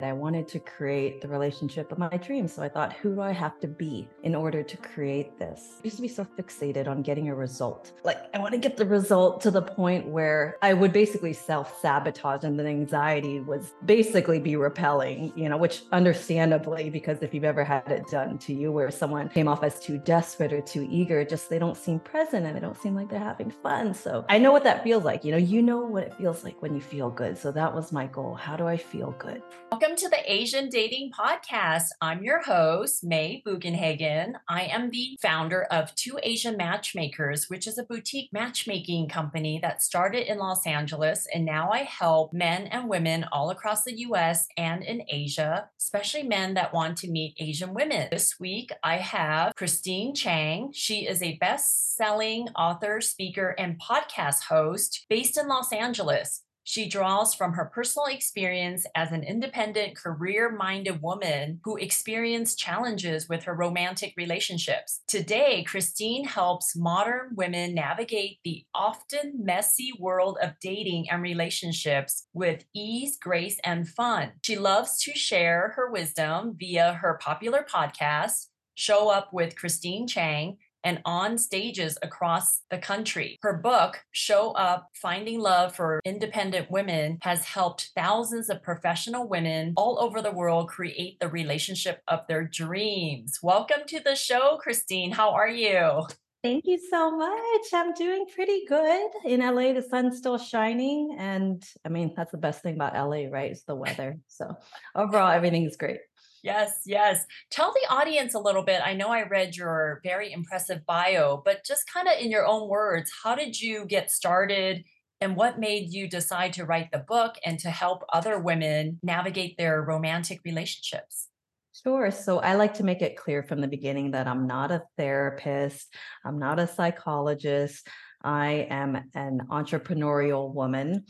I wanted to create the relationship of my dreams. So I thought, who do I have to be in order to create this? I used to be so fixated on getting a result. Like, I want to get the result to the point where I would basically self sabotage and the anxiety was basically be repelling, you know, which understandably, because if you've ever had it done to you where someone came off as too desperate or too eager, just they don't seem present and they don't seem like they're having fun. So I know what that feels like. You know, you know what it feels like when you feel good. So that was my goal. How do I feel good? Welcome to the Asian Dating Podcast. I'm your host, May Bugenhagen. I am the founder of Two Asian Matchmakers, which is a boutique matchmaking company that started in Los Angeles. And now I help men and women all across the US and in Asia, especially men that want to meet Asian women. This week, I have Christine Chang. She is a best selling author, speaker, and podcast host based in Los Angeles. She draws from her personal experience as an independent, career minded woman who experienced challenges with her romantic relationships. Today, Christine helps modern women navigate the often messy world of dating and relationships with ease, grace, and fun. She loves to share her wisdom via her popular podcast, Show Up with Christine Chang and on stages across the country. Her book, Show Up Finding Love for Independent Women, has helped thousands of professional women all over the world create the relationship of their dreams. Welcome to the show, Christine. How are you? Thank you so much. I'm doing pretty good. In LA, the sun's still shining. And I mean, that's the best thing about LA, right? It's the weather. So overall, everything's great. Yes, yes. Tell the audience a little bit. I know I read your very impressive bio, but just kind of in your own words, how did you get started and what made you decide to write the book and to help other women navigate their romantic relationships? Sure. So I like to make it clear from the beginning that I'm not a therapist, I'm not a psychologist. I am an entrepreneurial woman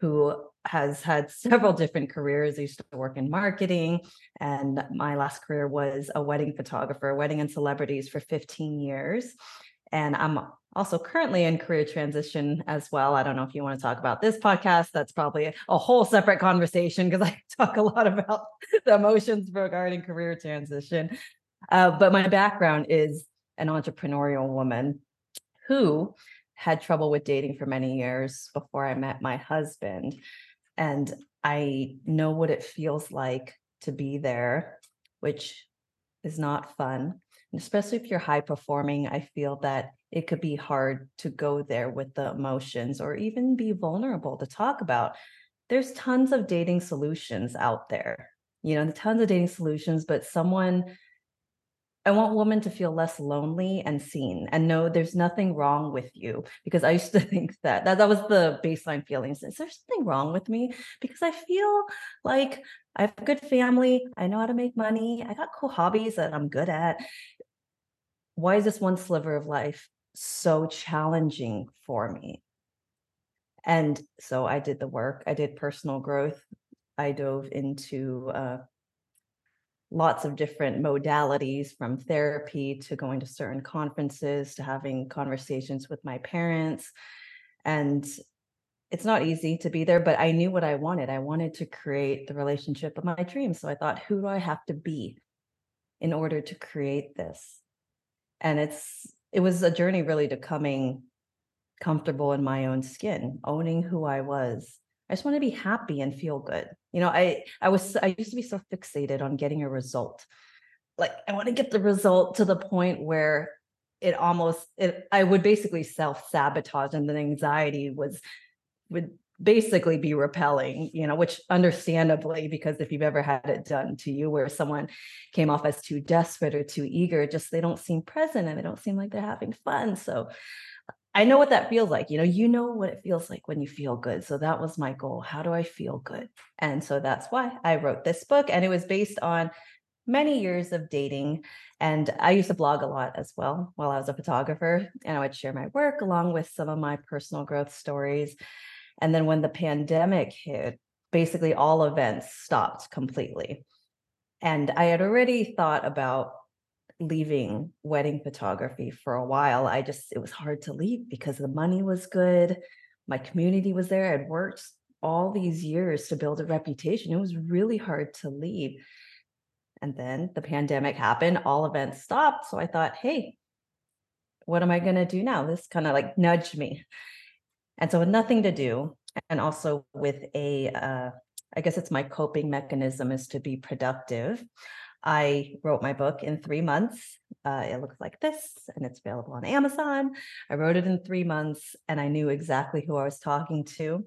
who has had several different careers. I used to work in marketing, and my last career was a wedding photographer, wedding and celebrities for 15 years. And I'm also currently in career transition as well. I don't know if you want to talk about this podcast. That's probably a whole separate conversation because I talk a lot about the emotions regarding career transition. Uh, but my background is an entrepreneurial woman who had trouble with dating for many years before I met my husband. And I know what it feels like to be there, which is not fun. And especially if you're high performing, I feel that it could be hard to go there with the emotions or even be vulnerable to talk about. There's tons of dating solutions out there, you know, tons of dating solutions, but someone I want women to feel less lonely and seen and know there's nothing wrong with you because I used to think that that, that was the baseline feeling. Is there something wrong with me? Because I feel like I have a good family. I know how to make money. I got cool hobbies that I'm good at. Why is this one sliver of life so challenging for me? And so I did the work. I did personal growth. I dove into uh, lots of different modalities from therapy to going to certain conferences to having conversations with my parents and it's not easy to be there but i knew what i wanted. I wanted to create the relationship of my dreams so i thought who do i have to be in order to create this? And it's it was a journey really to coming comfortable in my own skin owning who i was I just want to be happy and feel good. You know, I I was I used to be so fixated on getting a result. Like I want to get the result to the point where it almost it I would basically self-sabotage and the anxiety was would basically be repelling, you know, which understandably, because if you've ever had it done to you where someone came off as too desperate or too eager, just they don't seem present and they don't seem like they're having fun. So I know what that feels like. You know, you know what it feels like when you feel good. So that was my goal. How do I feel good? And so that's why I wrote this book. And it was based on many years of dating. And I used to blog a lot as well while I was a photographer. And I would share my work along with some of my personal growth stories. And then when the pandemic hit, basically all events stopped completely. And I had already thought about leaving wedding photography for a while. I just, it was hard to leave because the money was good. My community was there. I'd worked all these years to build a reputation. It was really hard to leave. And then the pandemic happened, all events stopped. So I thought, hey, what am I going to do now? This kind of like nudged me. And so with nothing to do, and also with a, uh, I guess it's my coping mechanism is to be productive. I wrote my book in three months. Uh, it looks like this, and it's available on Amazon. I wrote it in three months, and I knew exactly who I was talking to.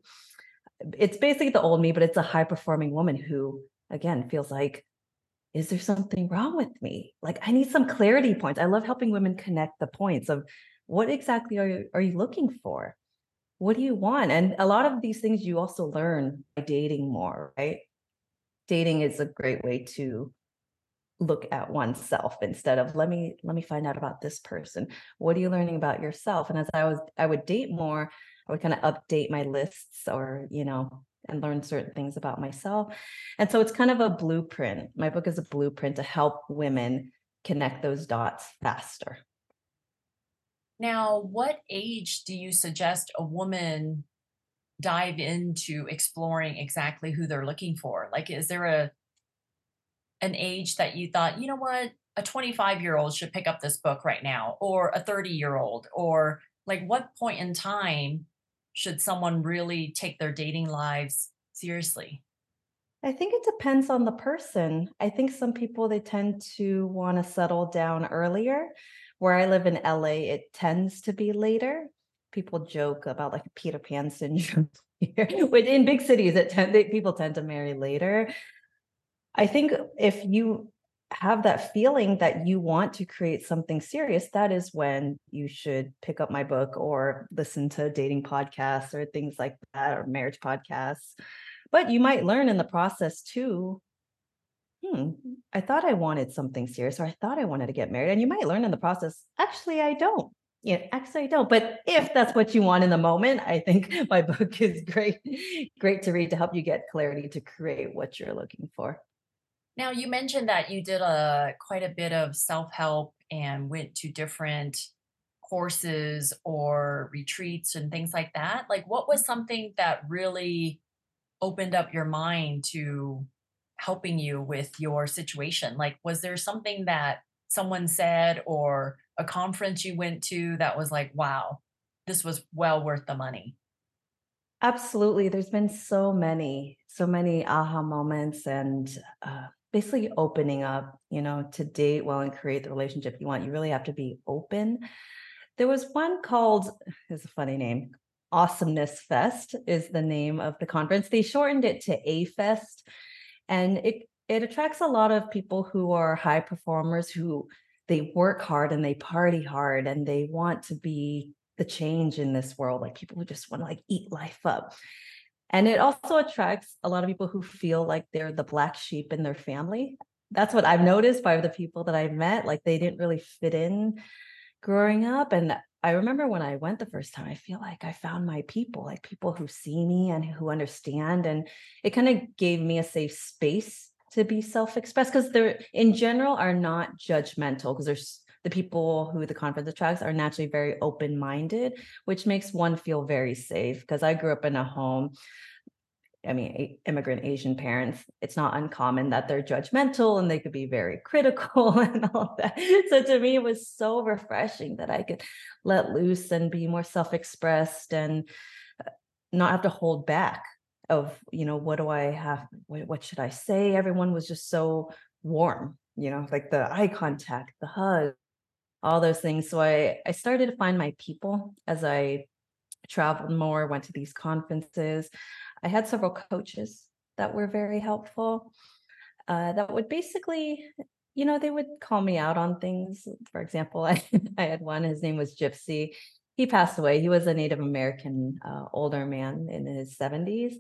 It's basically the old me, but it's a high performing woman who, again, feels like, is there something wrong with me? Like, I need some clarity points. I love helping women connect the points of what exactly are you, are you looking for? What do you want? And a lot of these things you also learn by dating more, right? Dating is a great way to look at oneself instead of let me let me find out about this person. What are you learning about yourself? And as i was i would date more i would kind of update my lists or you know and learn certain things about myself. And so it's kind of a blueprint. My book is a blueprint to help women connect those dots faster. Now what age do you suggest a woman dive into exploring exactly who they're looking for? Like is there a an age that you thought, you know what, a 25 year old should pick up this book right now, or a 30 year old, or like what point in time should someone really take their dating lives seriously? I think it depends on the person. I think some people they tend to want to settle down earlier. Where I live in LA, it tends to be later. People joke about like Peter Pan syndrome. Here. in big cities, it tend, they, people tend to marry later. I think if you have that feeling that you want to create something serious, that is when you should pick up my book or listen to dating podcasts or things like that or marriage podcasts. But you might learn in the process too. Hmm, I thought I wanted something serious or I thought I wanted to get married. And you might learn in the process, actually, I don't. Yeah, actually, I don't. But if that's what you want in the moment, I think my book is great, great to read to help you get clarity to create what you're looking for. Now, you mentioned that you did a quite a bit of self-help and went to different courses or retreats and things like that. Like, what was something that really opened up your mind to helping you with your situation? Like, was there something that someone said or a conference you went to that was like, wow, this was well worth the money? Absolutely. There's been so many, so many aha moments and uh, basically opening up, you know, to date well and create the relationship you want. You really have to be open. There was one called, is a funny name, Awesomeness Fest is the name of the conference. They shortened it to A Fest. And it it attracts a lot of people who are high performers who they work hard and they party hard and they want to be the change in this world like people who just want to like eat life up and it also attracts a lot of people who feel like they're the black sheep in their family. That's what I've noticed by the people that I've met. Like they didn't really fit in growing up. And I remember when I went the first time, I feel like I found my people, like people who see me and who understand. And it kind of gave me a safe space to be self-expressed because they're in general are not judgmental because there's the people who the conference attracts are naturally very open minded, which makes one feel very safe. Because I grew up in a home, I mean, immigrant Asian parents, it's not uncommon that they're judgmental and they could be very critical and all that. So to me, it was so refreshing that I could let loose and be more self expressed and uh, not have to hold back of you know what do i have what, should i say everyone was just so warm you know like the eye contact the hug all those things. So I, I started to find my people as I traveled more, went to these conferences. I had several coaches that were very helpful. Uh, that would basically, you know, they would call me out on things. For example, I, I had one, his name was Gypsy. He passed away. He was a Native American uh, older man in his 70s,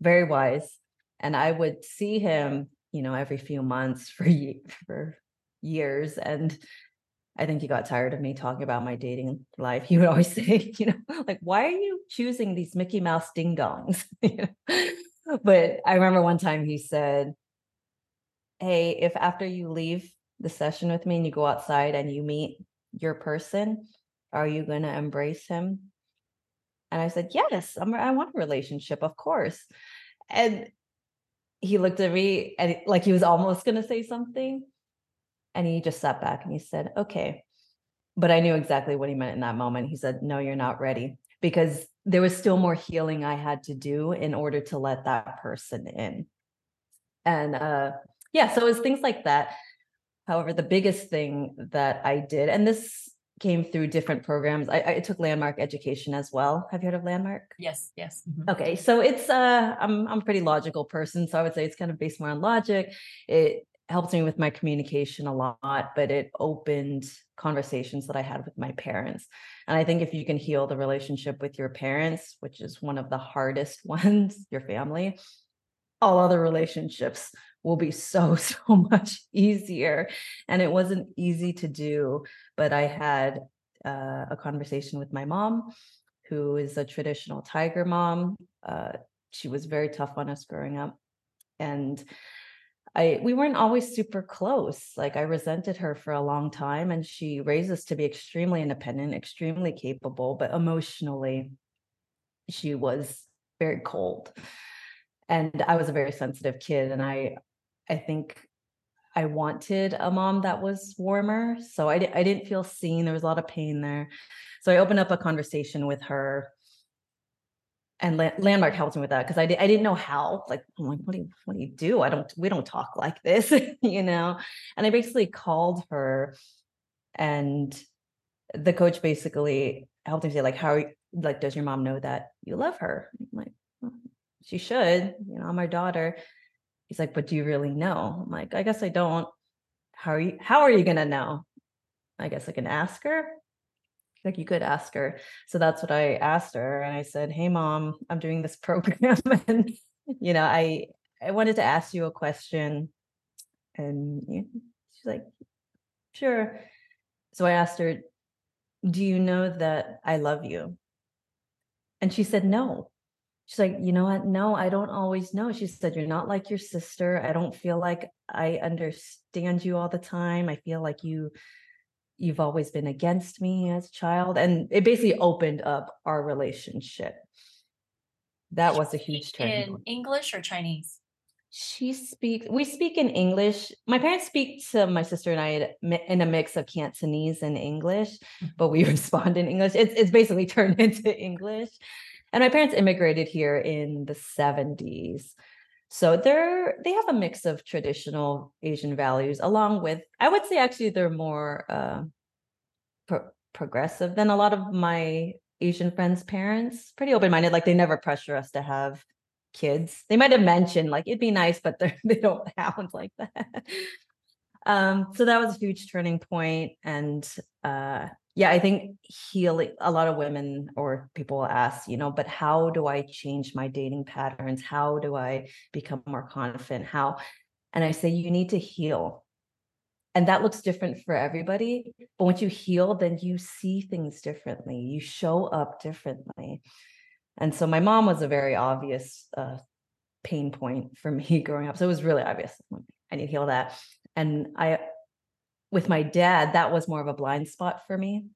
very wise. And I would see him, you know, every few months for, for years. And I think he got tired of me talking about my dating life. He would always say, you know, like, why are you choosing these Mickey Mouse ding dongs? but I remember one time he said, Hey, if after you leave the session with me and you go outside and you meet your person, are you going to embrace him? And I said, Yes, I'm, I want a relationship, of course. And he looked at me and like he was almost going to say something. And he just sat back and he said, Okay. But I knew exactly what he meant in that moment. He said, No, you're not ready because there was still more healing I had to do in order to let that person in. And uh, yeah, so it was things like that. However, the biggest thing that I did, and this came through different programs. I, I, took landmark education as well. Have you heard of landmark? Yes, yes. Mm-hmm. Okay, so it's uh, I'm I'm a pretty logical person, so I would say it's kind of based more on logic. It helped me with my communication a lot, but it opened conversations that I had with my parents. And I think if you can heal the relationship with your parents, which is one of the hardest ones, your family, all other relationships will be so so much easier and it wasn't easy to do but i had uh, a conversation with my mom who is a traditional tiger mom uh, she was very tough on us growing up and I we weren't always super close. Like I resented her for a long time and she raised us to be extremely independent, extremely capable, but emotionally she was very cold. And I was a very sensitive kid and I I think I wanted a mom that was warmer. So I, I didn't feel seen. There was a lot of pain there. So I opened up a conversation with her and landmark helped me with that because I, I didn't know how like I'm like what do you what do you do? I don't we don't talk like this you know? And i basically called her and the coach basically helped me say like how like does your mom know that you love her? I'm like well, she should you know i'm her daughter. He's like but do you really know? I'm like i guess i don't. How are you how are you gonna know? I guess i can ask her like you could ask her. So that's what I asked her. And I said, Hey mom, I'm doing this program. and you know, I I wanted to ask you a question. And she's like, sure. So I asked her, Do you know that I love you? And she said, No. She's like, you know what? No, I don't always know. She said, You're not like your sister. I don't feel like I understand you all the time. I feel like you you've always been against me as a child and it basically opened up our relationship. That was a huge turn in english or chinese? She speaks we speak in english. My parents speak to my sister and i in a mix of cantonese and english mm-hmm. but we respond in english. It's, it's basically turned into english. And my parents immigrated here in the 70s so they're they have a mix of traditional Asian values along with I would say actually they're more uh, pro- progressive than a lot of my Asian friends' parents. Pretty open minded, like they never pressure us to have kids. They might have mentioned like it'd be nice, but they don't sound like that. um, so that was a huge turning point, and uh, yeah, I think healing a lot of women or people ask, you know, but how do I change my dating patterns? How do I become more confident? How? And I say, you need to heal. And that looks different for everybody. But once you heal, then you see things differently, you show up differently. And so my mom was a very obvious uh, pain point for me growing up. So it was really obvious. I need to heal that. And I with my dad, that was more of a blind spot for me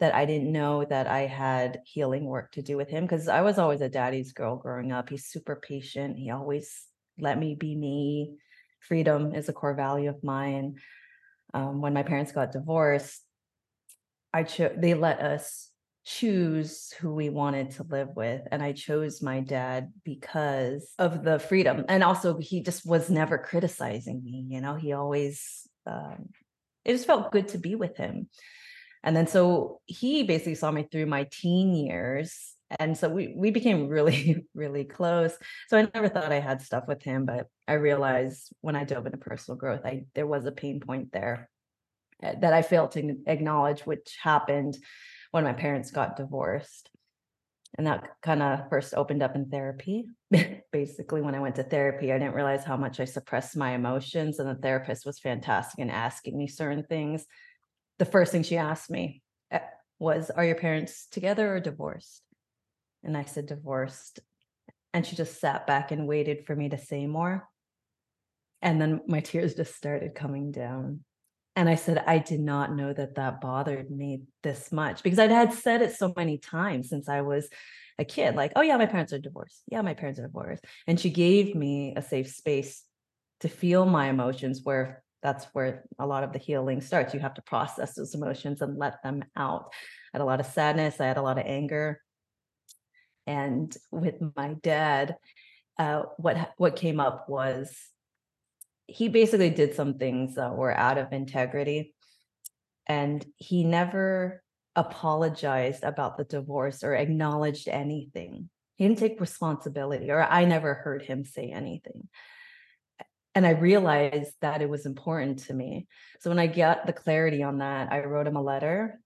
that I didn't know that I had healing work to do with him because I was always a daddy's girl growing up. He's super patient. He always let me be me. Freedom is a core value of mine. Um, when my parents got divorced, I chose they let us choose who we wanted to live with and i chose my dad because of the freedom and also he just was never criticizing me you know he always um, it just felt good to be with him. And then so he basically saw me through my teen years. And so we we became really, really close. So I never thought I had stuff with him, but I realized when I dove into personal growth, I there was a pain point there eh, that I failed to acknowledge, which happened when my parents got divorced and that kind of first opened up in therapy basically when i went to therapy i didn't realize how much i suppressed my emotions and the therapist was fantastic in asking me certain things. The first thing she asked me eh, was are your parents together or divorced? And i said divorced. And she just sat back and waited for me to say more. And then my tears just started coming down and I said, I did not know that that bothered me this much because I'd had said it so many times since I was a kid, like, oh, yeah, my parents are divorced. Yeah, my parents are divorced. And she gave me a safe space to feel my emotions, where that's where a lot of the healing starts. You have to process those emotions and let them out. I had a lot of sadness, I had a lot of anger. And with my dad, uh, what what came up was he basically did some things that were out of integrity and he never apologized about the divorce or acknowledged anything. He didn't take responsibility or i never heard him say anything. And i realized that it was important to me. So when i got the clarity on that i wrote him a letter.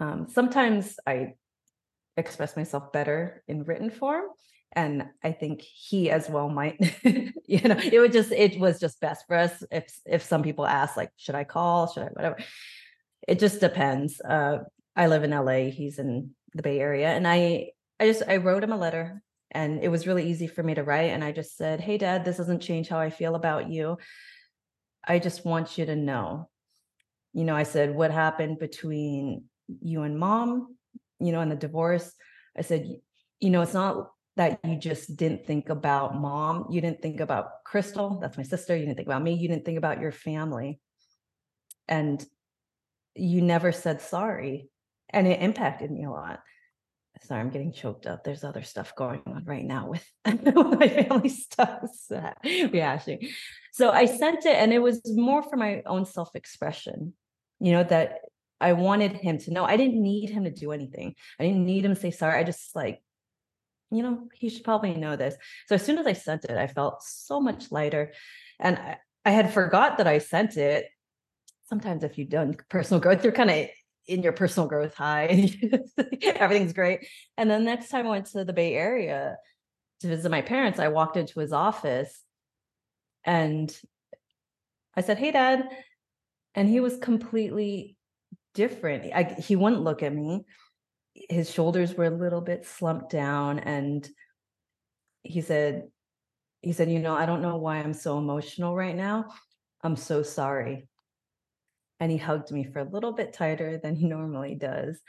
Um, sometimes i express myself better in written form and i think he as well might you know it would just it was just best for us if if some people ask like should i call? Should i whatever? It just depends uh i live in la he's in the bay area and i i just i wrote him a letter and it was really easy for me to write and i just said hey dad this doesn't change how i feel about you. I just want you to know. You know i said what happened between you and mom you know and the divorce? I said you know it's not that you just didn't think about mom. You didn't think about Crystal, that's my sister. You didn't think about me. You didn't think about your family. And you never said sorry. And it impacted me a lot. Sorry, I'm getting choked up. There's other stuff going on right now with my family stuff reaction. So I sent it, and it was more for my own self expression, you know, that I wanted him to know. I didn't need him to do anything. I didn't need him to say sorry. I just like you know, he should probably know this. So as soon as I sent it, I felt so much lighter. And I, I had forgot that I sent it. Sometimes if you've done personal growth, you're kind of in your personal growth high and everything's great. And then next time I went to the Bay Area to visit my parents, I walked into his office and I said, Hey, dad. And he was completely different. I, he wouldn't look at me his shoulders were a little bit slumped down and he said he said you know i don't know why i'm so emotional right now. I'm so sorry. And he hugged me for a little bit tighter than he normally does.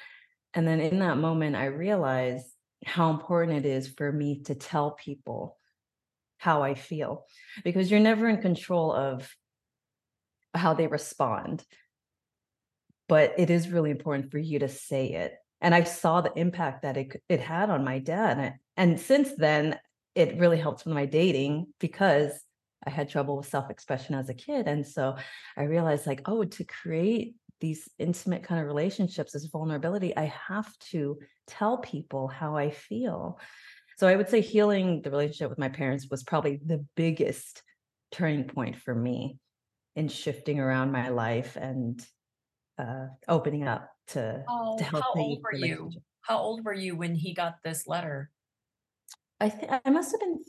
And then in that moment i realized how important it is for me to tell people how i feel because you're never in control of how they respond. But it is really important for you to say it and I saw the impact that it it had on my dad. And since then, it really helped with my dating because I had trouble with self-expression as a kid. And so I realized like, oh, to create these intimate kind of relationships, this vulnerability, I have to tell people how I feel. So I would say healing the relationship with my parents was probably the biggest turning point for me in shifting around my life and uh, opening up to Oh, to help how old were you? How old were you when he got this letter? I think I must have been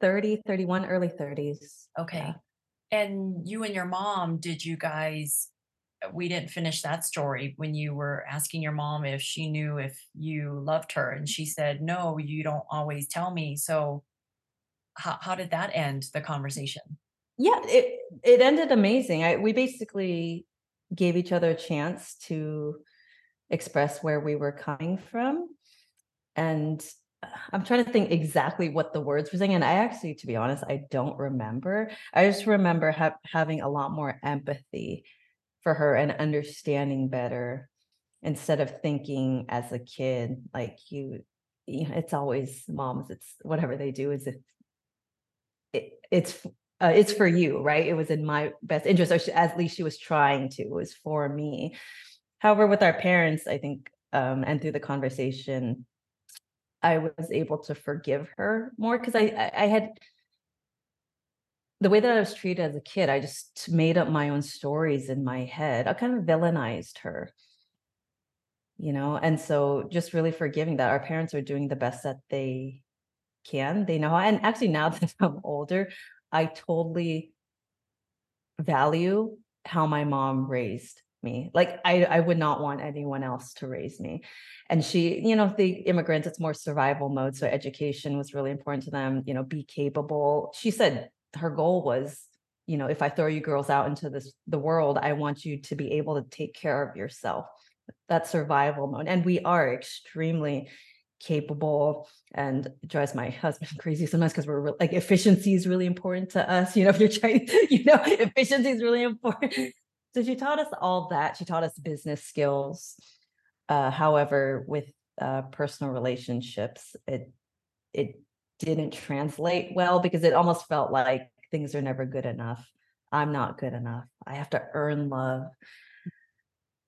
30, 31, early 30s. Okay. Yeah. And you and your mom, did you guys uh, we didn't finish that story when you were asking your mom if she knew if you loved her and she said, "No, you don't always tell me." So how how did that end the conversation? Yeah, it it ended amazing. I we basically gave each other a chance to express where we were coming from. And uh, I'm trying to think exactly what the words were saying. And I actually, to be honest, I don't remember. I just remember ha- having a lot more empathy for her and understanding better instead of thinking as a kid, like you, you know, it's always moms, it's whatever they do is it, it it's uh, it's for you, right? It was in my best interest, or she, at least she was trying to. It was for me. However, with our parents, I think, um, and through the conversation, I was able to forgive her more because I, I, I had the way that I was treated as a kid. I just made up my own stories in my head. I kind of villainized her, you know, and so just really forgiving that our parents are doing the best that they can. They know, and actually now that I'm older, I totally value how my mom raised me. Like I, I would not want anyone else to raise me. And she, you know, the immigrants, it's more survival mode. So education was really important to them, you know, be capable. She said her goal was, you know, if I throw you girls out into this the world, I want you to be able to take care of yourself. That survival mode. And we are extremely capable and drives my husband crazy sometimes because we're re- like efficiency is really important to us you know if you're trying you know efficiency is really important. So she taught us all that she taught us business skills uh, however with uh, personal relationships it it didn't translate well because it almost felt like things are never good enough. I'm not good enough. I have to earn love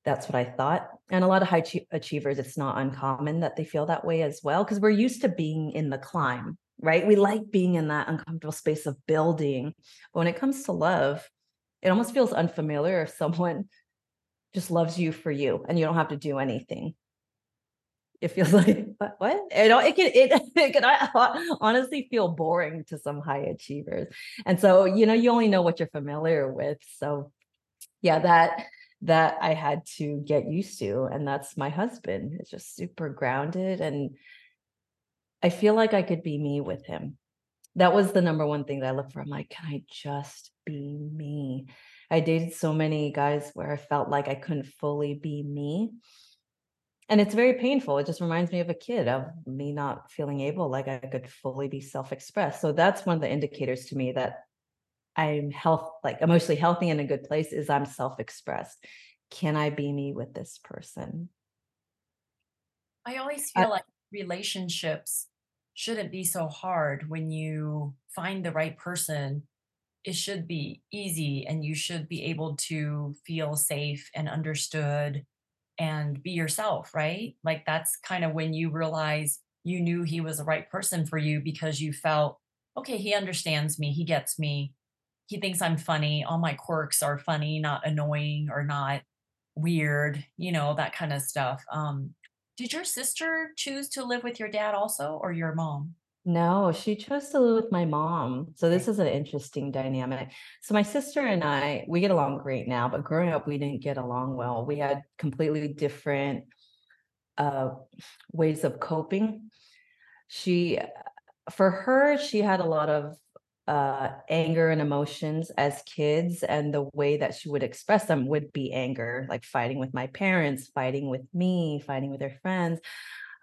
that's what I thought. And a lot of high achievers, it's not uncommon that they feel that way as well, because we're used to being in the climb, right? We like being in that uncomfortable space of building. But when it comes to love, it almost feels unfamiliar if someone just loves you for you and you don't have to do anything. It feels like what? It, it can it, it can honestly feel boring to some high achievers. And so, you know, you only know what you're familiar with. So yeah, that that I had to get used to. And that's my husband. It's just super grounded. And I feel like I could be me with him. That was the number one thing that I look for. I'm like, can I just be me? I dated so many guys where I felt like I couldn't fully be me. And it's very painful. It just reminds me of a kid, of me not feeling able like I could fully be self expressed. So that's one of the indicators to me that I'm health like emotionally healthy in a good place is I'm self-expressed. Can I be me with this person? I always feel I, like relationships shouldn't be so hard when you find the right person. It should be easy and you should be able to feel safe and understood and be yourself, right? Like that's kind of when you realize you knew he was the right person for you because you felt, okay, he understands me, he gets me, he thinks I'm funny. All my quirks are funny, not annoying or not weird, you know, that kind of stuff. Um, did your sister choose to live with your dad also or your mom? No, she chose to live with my mom. So this is an interesting dynamic. So my sister and I, we get along great now, but growing up we didn't get along well. We had completely different uh ways of coping. She for her, she had a lot of uh, anger and emotions as kids, and the way that she would express them would be anger, like fighting with my parents, fighting with me, fighting with her friends.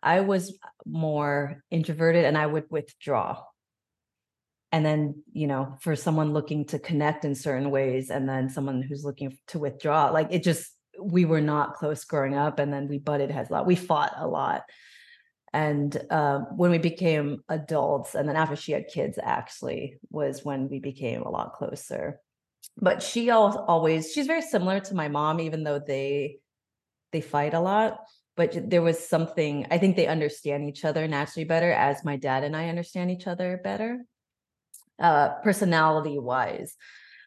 I was more introverted and I would withdraw. And then, you know, for someone looking to connect in certain ways, and then someone who's looking to withdraw, like it just, we were not close growing up. And then we butted heads a lot. We fought a lot and uh, when we became adults and then after she had kids actually was when we became a lot closer. But she always she's very similar to my mom even though they they fight a lot. But there was something i think they understand each other naturally better as my dad and i understand each other better. Uh personality wise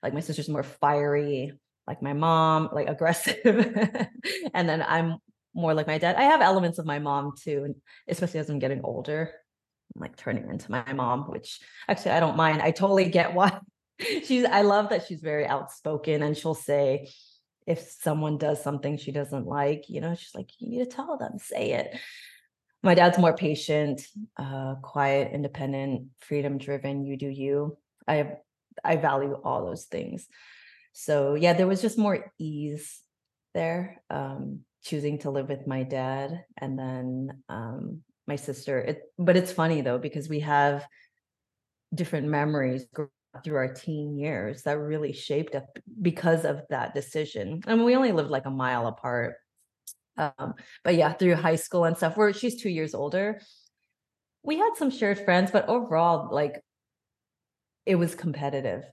like my sister's more fiery like my mom like aggressive. And then i'm more like my dad. I have elements of my mom too, especially as I'm getting older. I'm like turning into my mom, which actually I don't mind. I totally get why she's I love that she's very outspoken and she'll say if someone does something she doesn't like, you know, she's like, you need to tell them, say it. My dad's more patient, uh, quiet, independent, freedom driven, you do you. I I value all those things. So yeah, there was just more ease there. Um, choosing to live with my dad and then um, my sister. It, but it's funny though because we have different memories through our teen years that really shaped us because of that decision. I mean, we only lived like a mile apart. Um, but yeah, through high school and stuff, where she's two years older, we had some shared friends, but overall, like it was competitive.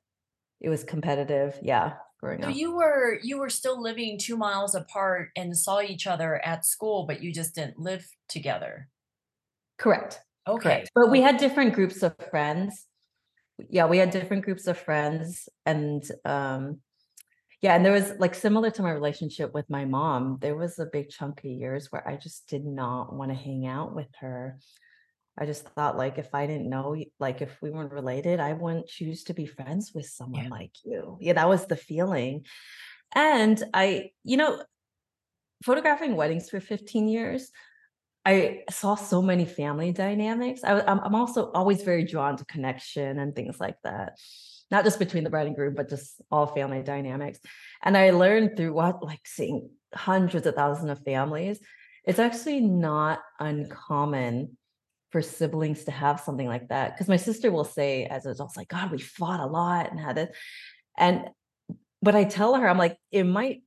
It was competitive. Yeah growing so up. you were you were still living two miles apart and saw each other at school, but you just didn't live together. Correct. Okay. Correct. But we had different groups of friends. Yeah, we had different groups of friends. And um yeah, and there was like similar to my relationship with my mom, there was a big chunk of years where I just did not want to hang out with her. I just thought like if I didn't know like if we weren't related, I wouldn't choose to be friends with someone yeah. like you. Yeah, that was the feeling. And I, you know, photographing weddings for 15 years, I saw so many family dynamics. I, I'm, I'm also always very drawn to connection and things like that, not just between the bride and groom, but just all family dynamics. And I learned through what, like seeing hundreds of thousands of families it's actually not uncommon for siblings to have something like that. Because my sister will say, as adults, like, God, we fought a lot and had it. And but I tell her, I'm like, it might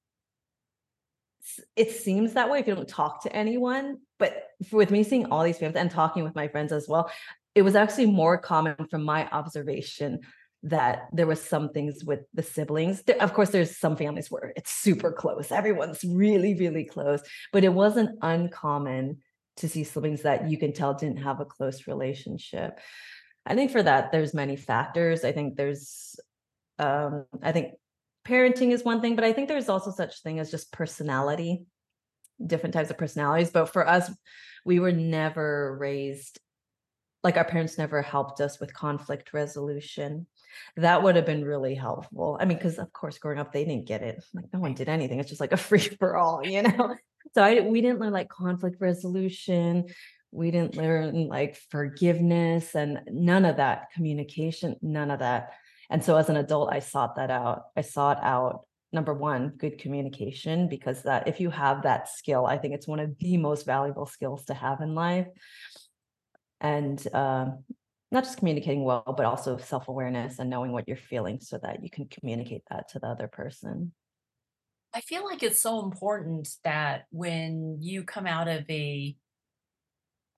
it seems that way if you don't talk to anyone. But with me seeing all these families and talking with my friends as well, it was actually more common from my observation that there was some things with the siblings. There, of course, there's some families where it's super close. Everyone's really, really close, but it wasn't uncommon to see siblings that you can tell didn't have a close relationship. I think for that, there's many factors. I think there's, um, I think parenting is one thing, but I think there's also such thing as just personality, different types of personalities. But for us, we were never raised like our parents never helped us with conflict resolution. That would have been really helpful. I mean, because of course, growing up, they didn't get it. Like no one did anything. It's just like a free for all, you know. So I we didn't learn like conflict resolution. We didn't learn like forgiveness and none of that communication, none of that. And so as an adult, I sought that out. I sought out number one, good communication, because that if you have that skill, I think it's one of the most valuable skills to have in life. And um, not just communicating well, but also self awareness and knowing what you're feeling so that you can communicate that to the other person. I feel like it's so important that when you come out of a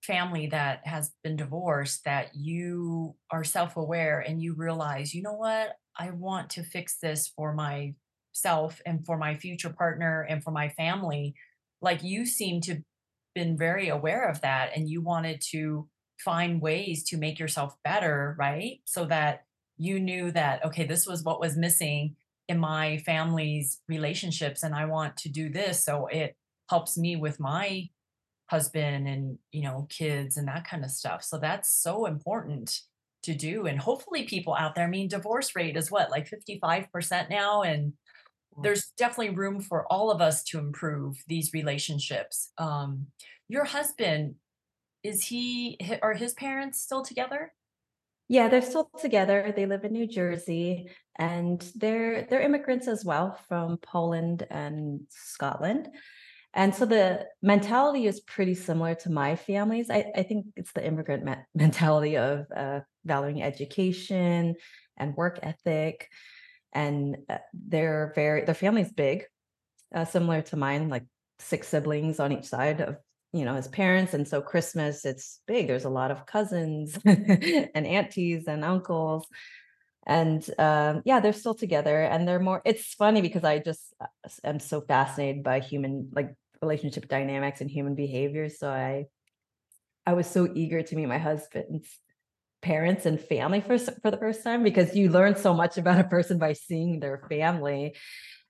family that has been divorced that you are self-aware and you realize you know what? I want to fix this for myself and for my future partner and for my family. Like you seem to been very aware of that and you wanted to find ways to make yourself better right? So that you knew that okay this was what was missing in my family's relationships and i want to do this so it helps me with my husband and you know kids and that kind of stuff. So that's so important to do and hopefully people out there i mean divorce rate is what like 55% now and there's definitely room for all of us to improve these relationships. Um your husband is he are his parents still together yeah they're still together they live in new jersey and they're they're immigrants as well from poland and scotland and so the mentality is pretty similar to my family's. I, I think it's the immigrant me- mentality of uh, valuing education and work ethic. And uh, they're very, their family's big, uh, similar to mine, like six siblings on each side of, you know, his parents. And so Christmas, it's big. There's a lot of cousins and aunties and uncles and um, yeah they're still together and they're more it's funny because i just uh, am so fascinated by human like relationship dynamics and human behavior so i i was so eager to meet my husband's parents and family for for the first time because you learn so much about a person by seeing their family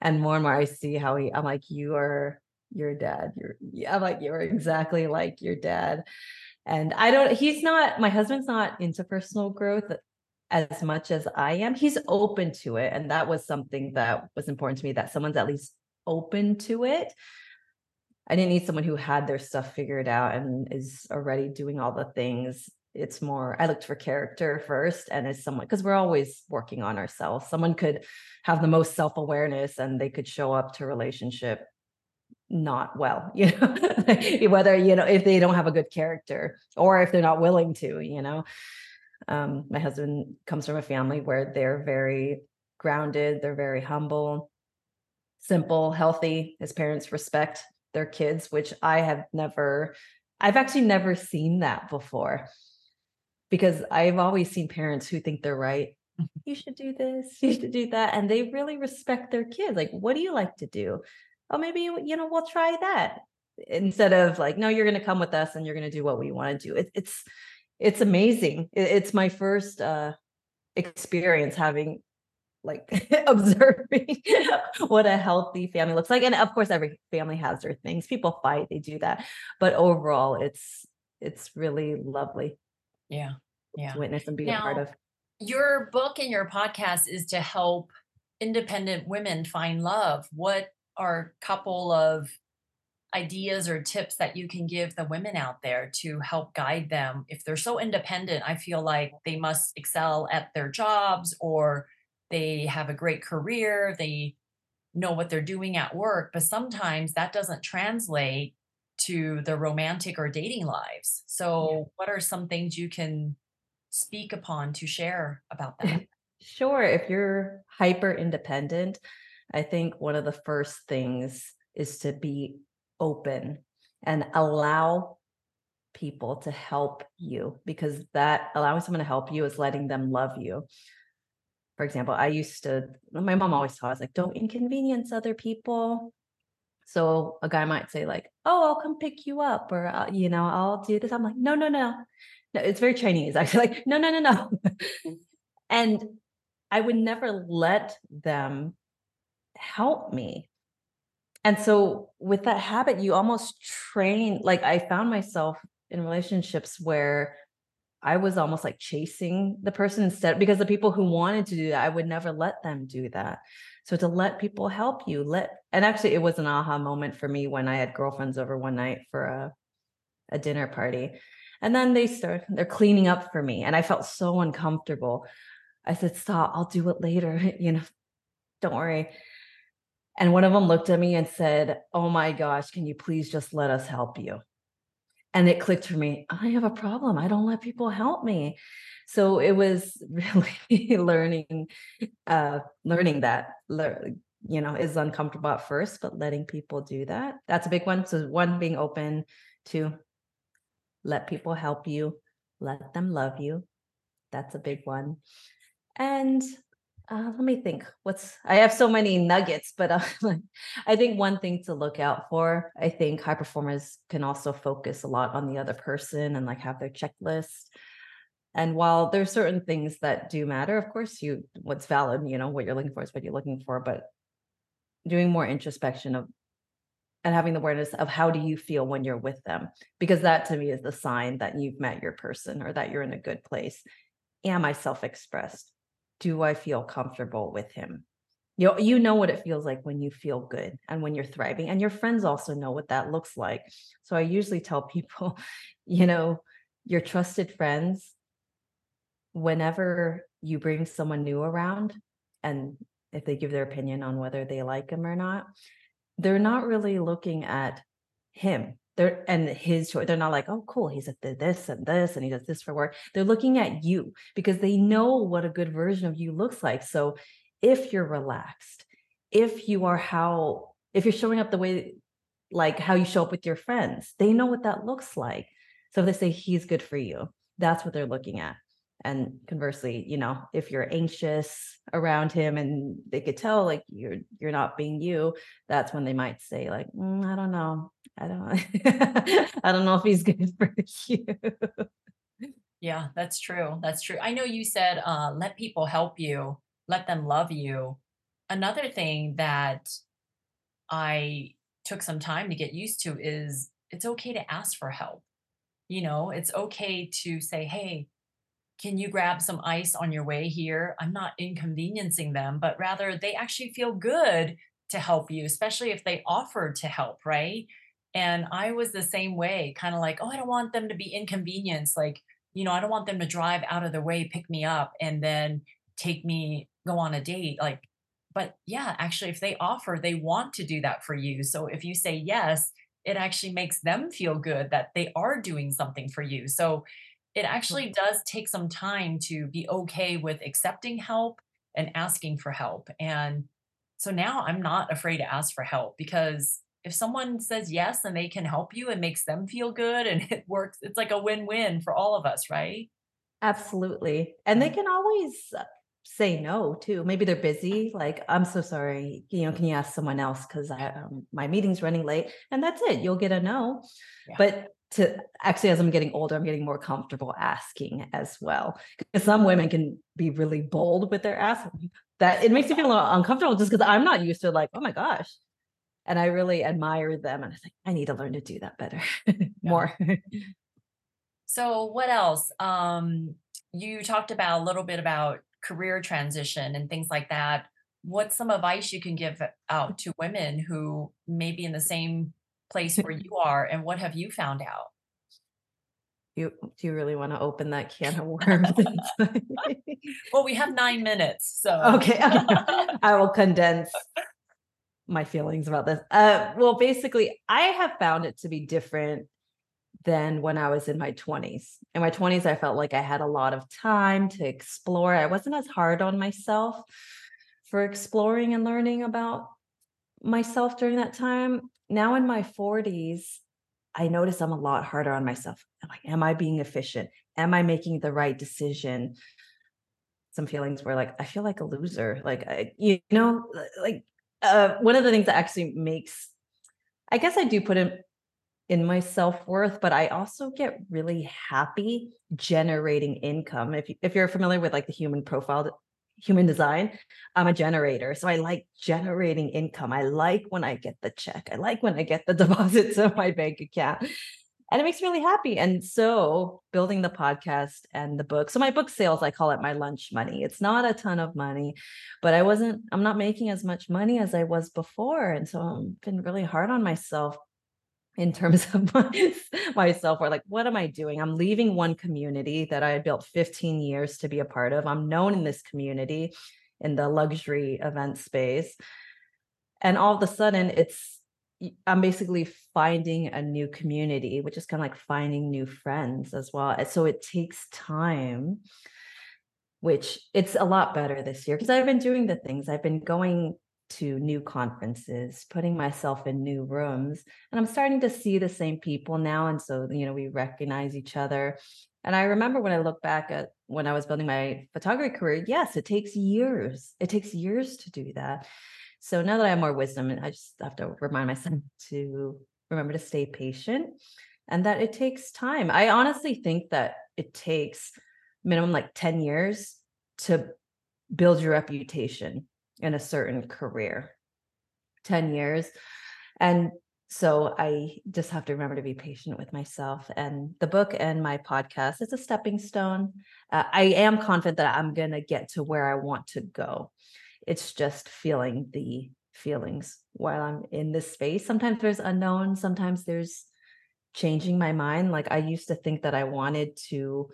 and more and more i see how he i'm like you are your dad you're i'm like you're exactly like your dad and i don't he's not my husband's not into personal growth as much as I am. He's open to it. And that was something that was important to me that someone's at least open to it. I didn't need someone who had their stuff figured out and is already doing all the things. It's more, I looked for character first and as someone, because we're always working on ourselves. Someone could have the most self awareness and they could show up to relationship not well, you know, whether, you know, if they don't have a good character or if they're not willing to, you know. Um, my husband comes from a family where they're very grounded, they're very humble, simple, healthy. His parents respect their kids, which I have never, I've actually never seen that before because I've always seen parents who think they're right. Mm-hmm. You should do this, you should do that. And they really respect their kids. Like, what do you like to do? Oh, maybe, you know, we'll try that. Instead of like, no, you're going to come with us and you're going to do what we want to do. It, it's, it's amazing. It's my first uh experience having like observing what a healthy family looks like and of course every family has their things. People fight they do that but overall it's it's really lovely yeah yeah. to witness and be now, a part of. your book and your podcast is to help independent women find love. What are a couple of ideas or tips that you can give the women out there to help guide them if they're so independent i feel like they must excel at their jobs or they have a great career they know what they're doing at work but sometimes that doesn't translate to the romantic or dating lives. So, Yeah. what are some things you can speak upon to share about that? Sure, if you're hyper independent, I think one of the first things is to be open and allow people to help you because that allowing someone to help you is letting them love you. For example, I used to, my mom always taught us like, don't inconvenience other people. So a guy might say like, "Oh, I'll come pick you up," or you know, "I'll do this." I'm like, "No, no, no, no." It's very Chinese. Actually, like, "No, no, no, no," mm. and I would never let them help me. And so with that habit, you almost train. Like I found myself in relationships where I was almost like chasing the person instead because the people who wanted to do that, I would never let them do that. So to let people help you, let and actually it was an aha moment for me when I had girlfriends over one night for a a dinner party. And then they start they're cleaning up for me and I felt so uncomfortable. I said, "Stop, I'll do it later." You know, don't worry. And one of them looked at me and said, "Oh my gosh, can you please just let us help you?" And it clicked for me, I have a problem. I don't let people help me. So it was really learning, uh, learning that, you know, is uncomfortable at first, but letting people do that. That's a big one. So one, being open to let people help you, let them love you. That's a big one. And uh, let me think. What's I have so many nuggets, but uh, I think one thing to look out for. I think high performers can also focus a lot on the other person and like have their checklist. And while there's certain things that do matter, of course, you what's valid, you know, what you're looking for is what you're looking for. But doing more introspection of and having the awareness of how do you feel when you're with them, because that to me is the sign that you've met your person or that you're in a good place. Am I self-expressed? Do I feel comfortable with him? You know, you know what it feels like when you feel good and when you're thriving, and your friends also know what that looks like. So I usually tell people, you know, your trusted friends, whenever you bring someone new around, and if they give their opinion on whether they like him or not, they're not really looking at him they're and his choice. They're not like, oh, cool, he's at this and this, and he does this for work. They're looking at you because they know what a good version of you looks like. So if you're relaxed, if you are how, if you're showing up the way, like how you show up with your friends, they know what that looks like. So if they say he's good for you, that's what they're looking at. And conversely, you know, if you're anxious around him and they could tell like you're you're not being you, that's when they might say like, "Mm, I don't know, I don't, I don't know if he's good for you. Yeah, that's true. That's true. I know you said uh, let people help you, let them love you. Another thing that I took some time to get used to is it's okay to ask for help. You know, it's okay to say, hey, can you grab some ice on your way here? I'm not inconveniencing them, but rather they actually feel good to help you, especially if they offered to help, right? And I was the same way, kind of like, oh, I don't want them to be inconvenienced. Like, you know, I don't want them to drive out of their way, pick me up, and then take me, go on a date. Like, but yeah, actually, if they offer, they want to do that for you. So if you say yes, it actually makes them feel good that they are doing something for you. So it actually does take some time to be okay with accepting help and asking for help. And so now I'm not afraid to ask for help because if someone says yes and they can help you and makes them feel good and it works, it's like a win-win for all of us, right? Absolutely. And they Mm. can always uh, say no too. Maybe they're busy. Like, I'm so sorry. You know, can you ask someone else? Because I um, my meeting's running late. And that's it. You'll get a no. Yeah. But to actually, as I'm getting older, I'm getting more comfortable asking as well. Because some women can be really bold with their ask. That it makes me feel a little uncomfortable just because I'm not used to like, oh my gosh. And I really admire them. And I think I need to learn to do that better more. So what else? Um, you talked about a little bit about career transition and things like that. What's some advice you can give out to women who may be in the same place where you are, and what have you found out? you do you really want to open that can of worms? Well, we have nine minutes, so okay, I will condense. My feelings about this. Uh, well, basically, I have found it to be different than when I was in my 20s. In my 20s, I felt like I had a lot of time to explore. I wasn't as hard on myself for exploring and learning about myself during that time. Now in my 40s, I notice I'm a lot harder on myself. I'm like, am I being efficient? Am I making the right decision? Some feelings were like, I feel like a loser. Like, I, you know, like uh, one of the things that actually makes, I guess I do put in in my self-worth, but I also get really happy generating income. If if you're familiar with like the human profile human design, I'm a generator. So I like generating income. I like when I get the check. I like when I get the deposits of my bank account. And it makes me really happy. And so building the podcast and the book. So my book sales, I call it my lunch money. It's not a ton of money, but I wasn't, I'm not making as much money as I was before. And so I've been really hard on myself in terms of my, myself or like what am i doing i'm leaving one community that i built 15 years to be a part of i'm known in this community in the luxury event space and all of a sudden it's i'm basically finding a new community which is kind of like finding new friends as well and so it takes time which it's a lot better this year because i've been doing the things i've been going to new conferences, putting myself in new rooms. And I'm starting to see the same people now. And so, you know, we recognize each other. And I remember when I look back at when I was building my photography career, yes, it takes years. It takes years to do that. So now that I have more wisdom, I just have to remind myself to remember to stay patient and that it takes time. I honestly think that it takes minimum like 10 years to build your reputation in a certain career. 10 years. And so i just have to remember to be patient with myself. And the book and my podcast is a stepping stone. Uh, i am confident that i'm going to get to where i want to go it's just feeling the feelings while i'm in this space sometimes there's unknown sometimes there's changing my mind like i used to think that i wanted to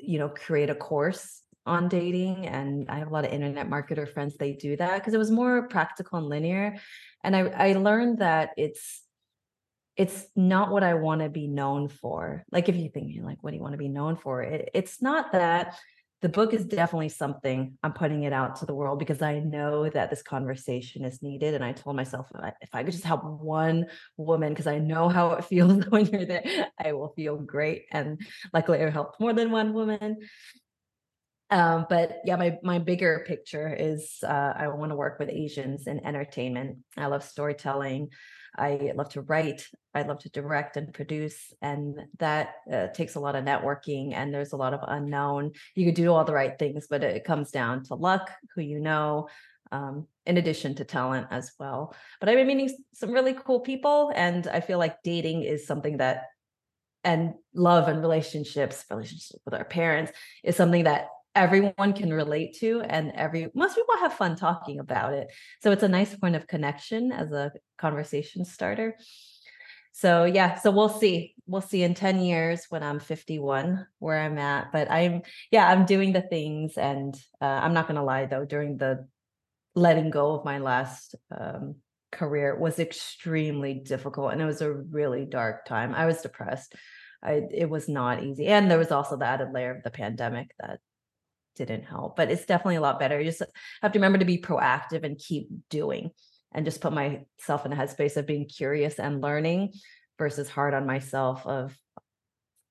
you know create a course on dating and I have a lot of internet marketer friends they do that because it was more practical and linear and I I learned that it's it's not what I want to be known for. Like if you think like what do you want to be known for? It, it's not that the book is definitely something I'm putting it out to the world because I know that this conversation is needed. And I told myself if I could just help one woman, because I know how it feels when you're there, I will feel great. And luckily, I helped more than one woman. Um, but yeah, my my bigger picture is uh, I want to work with Asians in entertainment. I love storytelling. I love to write. I love to direct and produce, and that uh, takes a lot of networking. And there's a lot of unknown. You could do all the right things, but it comes down to luck, who you know, um, in addition to talent as well. But I've been meeting some really cool people, and I feel like dating is something that, and love and relationships, relationships with our parents, is something that everyone can relate to and every most people have fun talking about it. So it's a nice point of connection as a conversation starter. So yeah so we'll see. We'll see in 10 years when i'm 51 where i'm at but i'm yeah i'm doing the things and uh, i'm not going to lie though during the letting go of my last um, career was extremely difficult and it was a really dark time. I was depressed. I, it was not easy and there was also the added layer of the pandemic that didn't help, but it's definitely a lot better. You just have to remember to be proactive and keep doing and just put myself in a headspace of being curious and learning versus hard on myself of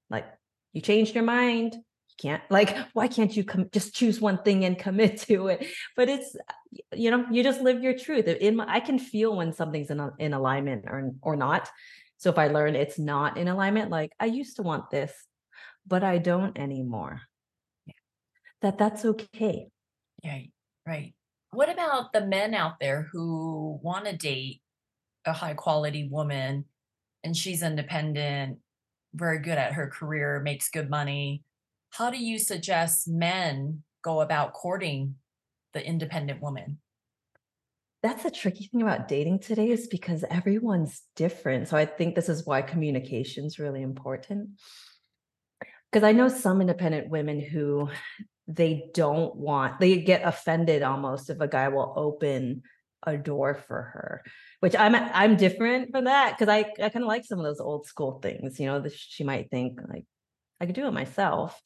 like you changed your mind. You can't like why can't you come just choose one thing and commit to it? But it's you know you just live your truth. In my, i can feel when something's in, in alignment or or not. So if i learn it's not in alignment like i used to want this but i don't anymore that that's okay. Right, right. What about the men out there who want to date a high quality woman and she's independent, very good at her career, makes good money? How do you suggest men go about courting the independent woman? That's a tricky thing about dating today is because everyone's different. So I think this is why communication is really important. Because I know some independent women who they don't want they get offended almost if a guy will open a door for her which i'm i'm different from that because i i kind of like some of those old school things you know that she might think like i could do it myself.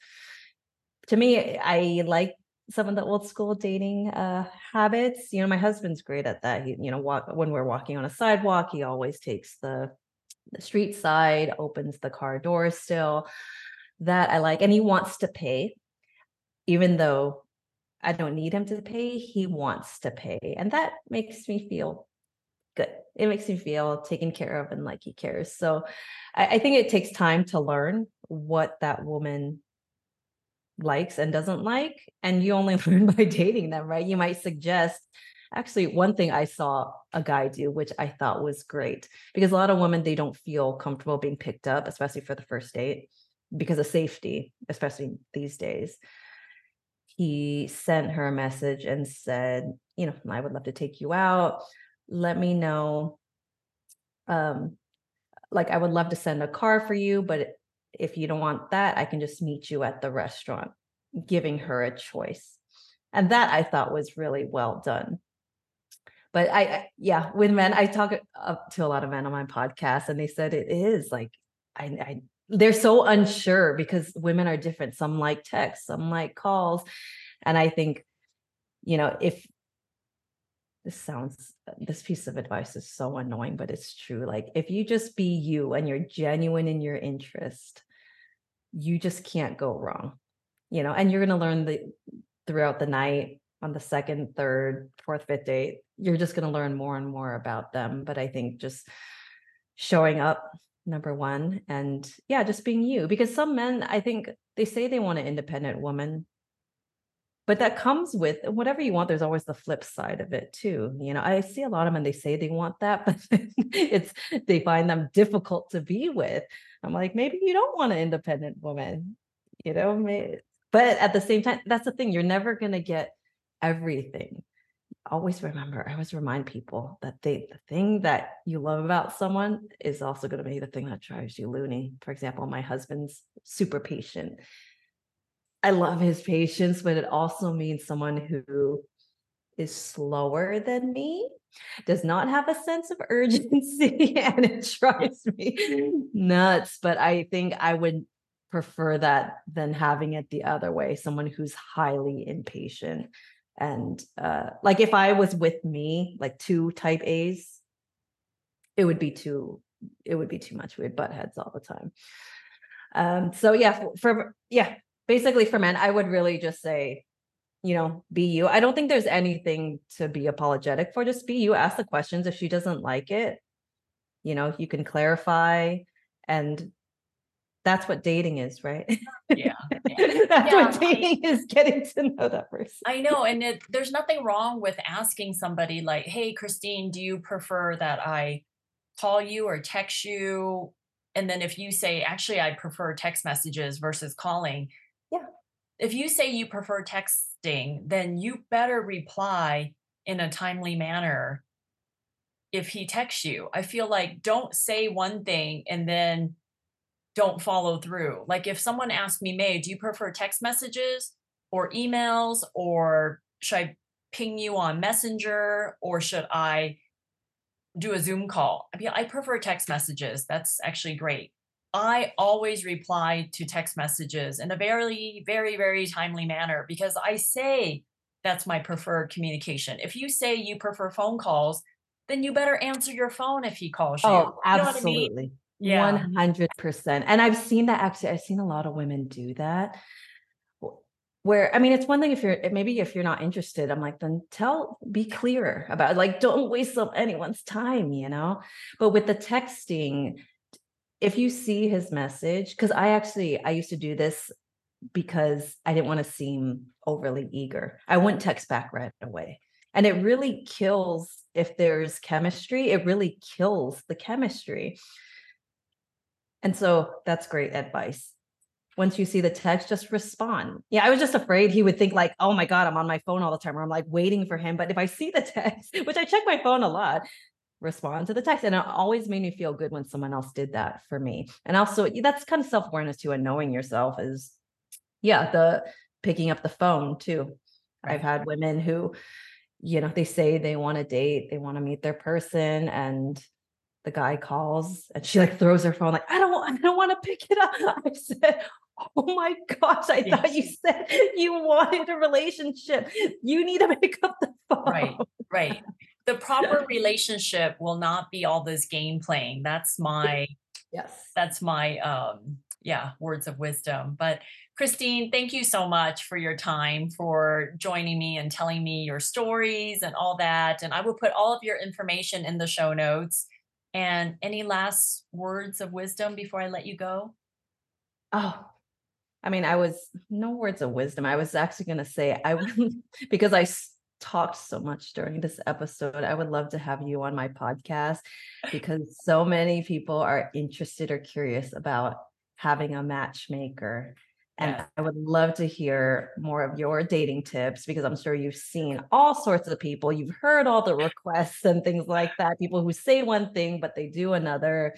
To me i like some of the old school dating uh habits you know my husband's great at that he you know walk when we're walking on a sidewalk he always takes the the street side opens the car door still that i like and he wants to pay even though I don't need him to pay, he wants to pay. And that makes me feel good. It makes me feel taken care of and like he cares. So I, I think it takes time to learn what that woman likes and doesn't like. And you only learn by dating them, right? You might suggest actually one thing I saw a guy do, which I thought was great because a lot of women they don't feel comfortable being picked up, especially for the first date, because of safety, especially these days he sent her a message and said, you know, I would love to take you out. Let me know. Um, like I would love to send a car for you, but if you don't want that, I can just meet you at the restaurant, giving her a choice. And that I thought was really well done. But I, I yeah, with men, I talk to a lot of men on my podcast, and they said it is like I, I they're so unsure because women are different. Some like text, some like calls. And I think, you know, if this sounds, this piece of advice is so annoying, but it's true. Like, if you just be you and you're genuine in your interest, you just can't go wrong, you know, and you're going to learn the throughout the night on the second, third, fourth, fifth date, you're just going to learn more and more about them. But I think just showing up number one and yeah just being you because some men i think they say they want an independent woman. But that comes with whatever you want there's always the flip side of it too you know i see a lot of men they say they want that but it's they find them difficult to be with. I'm like maybe you don't want an independent woman you know but at the same time that's the thing you're never going to get everything always remember, I always remind people that they the thing that you love about someone is also going to be the thing that drives you loony. For example, my husband's super patient. I love his patience, but it also means someone who is slower than me, does not have a sense of urgency, and it drives me nuts. But I think I would prefer that than having it the other way someone who's highly impatient and uh like if i was with me like two type a's it would be too it would be too much. We'd butt heads all the time. Um so yeah for, for yeah basically for men i would really just say you know be you. I don't think there's anything to be apologetic for. Just be you. Ask the questions. If she doesn't like it you know you can clarify and that's what dating is, right? Yeah. yeah. that's yeah, what dating I, is getting to know that person. I know. And it, there's nothing wrong with asking somebody, like, hey, Christine, do you prefer that I call you or text you? And then if you say, actually, I prefer text messages versus calling. Yeah. If you say you prefer texting, then you better reply in a timely manner if he texts you. I feel like don't say one thing and then don't follow through. Like if someone asked me, May, do you prefer text messages or emails or should I ping you on Messenger or should I do a Zoom call? I mean, I prefer text messages. That's actually great. I always reply to text messages in a very, very, very timely manner because I say that's my preferred communication. If you say you prefer phone calls, then you better answer your phone if he calls you. Oh, absolutely. You know? Yeah. 100%. And I've seen that actually, I've seen a lot of women do that. Where, I mean, it's one thing if you're maybe if you're not interested, I'm like, then tell, be clear about. Like, don't waste anyone's time, you know? But with the texting, if you see his message, because I actually, I used to do this because I didn't want to seem overly eager. I wouldn't text back right away. And it really kills if there's chemistry, it really kills the chemistry. And so that's great advice. Once you see the text, just respond. Yeah, I was just afraid he would think like, "Oh my god, I'm on my phone all the time," or I'm like waiting for him. But if I see the text, which I check my phone a lot, respond to the text, and it always made me feel good when someone else did that for me. And also, that's kind of self awareness too, and knowing yourself is, yeah, the picking up the phone too. I've had women who you know, they say they want to date, they want to meet their person, and the guy calls and she like throws her phone, like, I don't want, I don't want to pick it up. I said, Oh my gosh, I Yeah. thought you said you wanted a relationship. You need to pick up the phone. Right. Right. The proper relationship will not be all this game playing. That's my Yes. that's my um yeah words of wisdom but christine thank you so much for your time for joining me and telling me your stories and all that and i will put all of your information in the show notes and any last words of wisdom before i let you go Oh, I mean, I was no words of wisdom. I was actually going to say, I because I talked so much during this episode, I would love to have you on my podcast because so many people are interested or curious about having a matchmaker. And Yes. I would love to hear more of your dating tips because I'm sure you've seen all sorts of people. You've heard all the requests and things like that. People who say one thing, but they do another.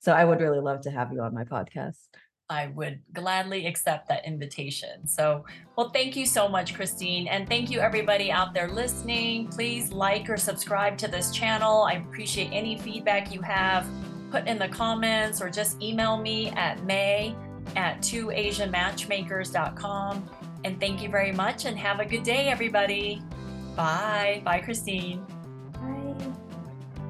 So I would really love to have you on my podcast. I would gladly accept that invitation. So, well, thank you so much, Christine. And thank you, everybody out there listening. Please like or subscribe to this channel. I appreciate any feedback you have. Put in the comments or just email me at may at twoasianmatchmakers.com. And thank you very much and have a good day, everybody. Bye. Bye, Christine.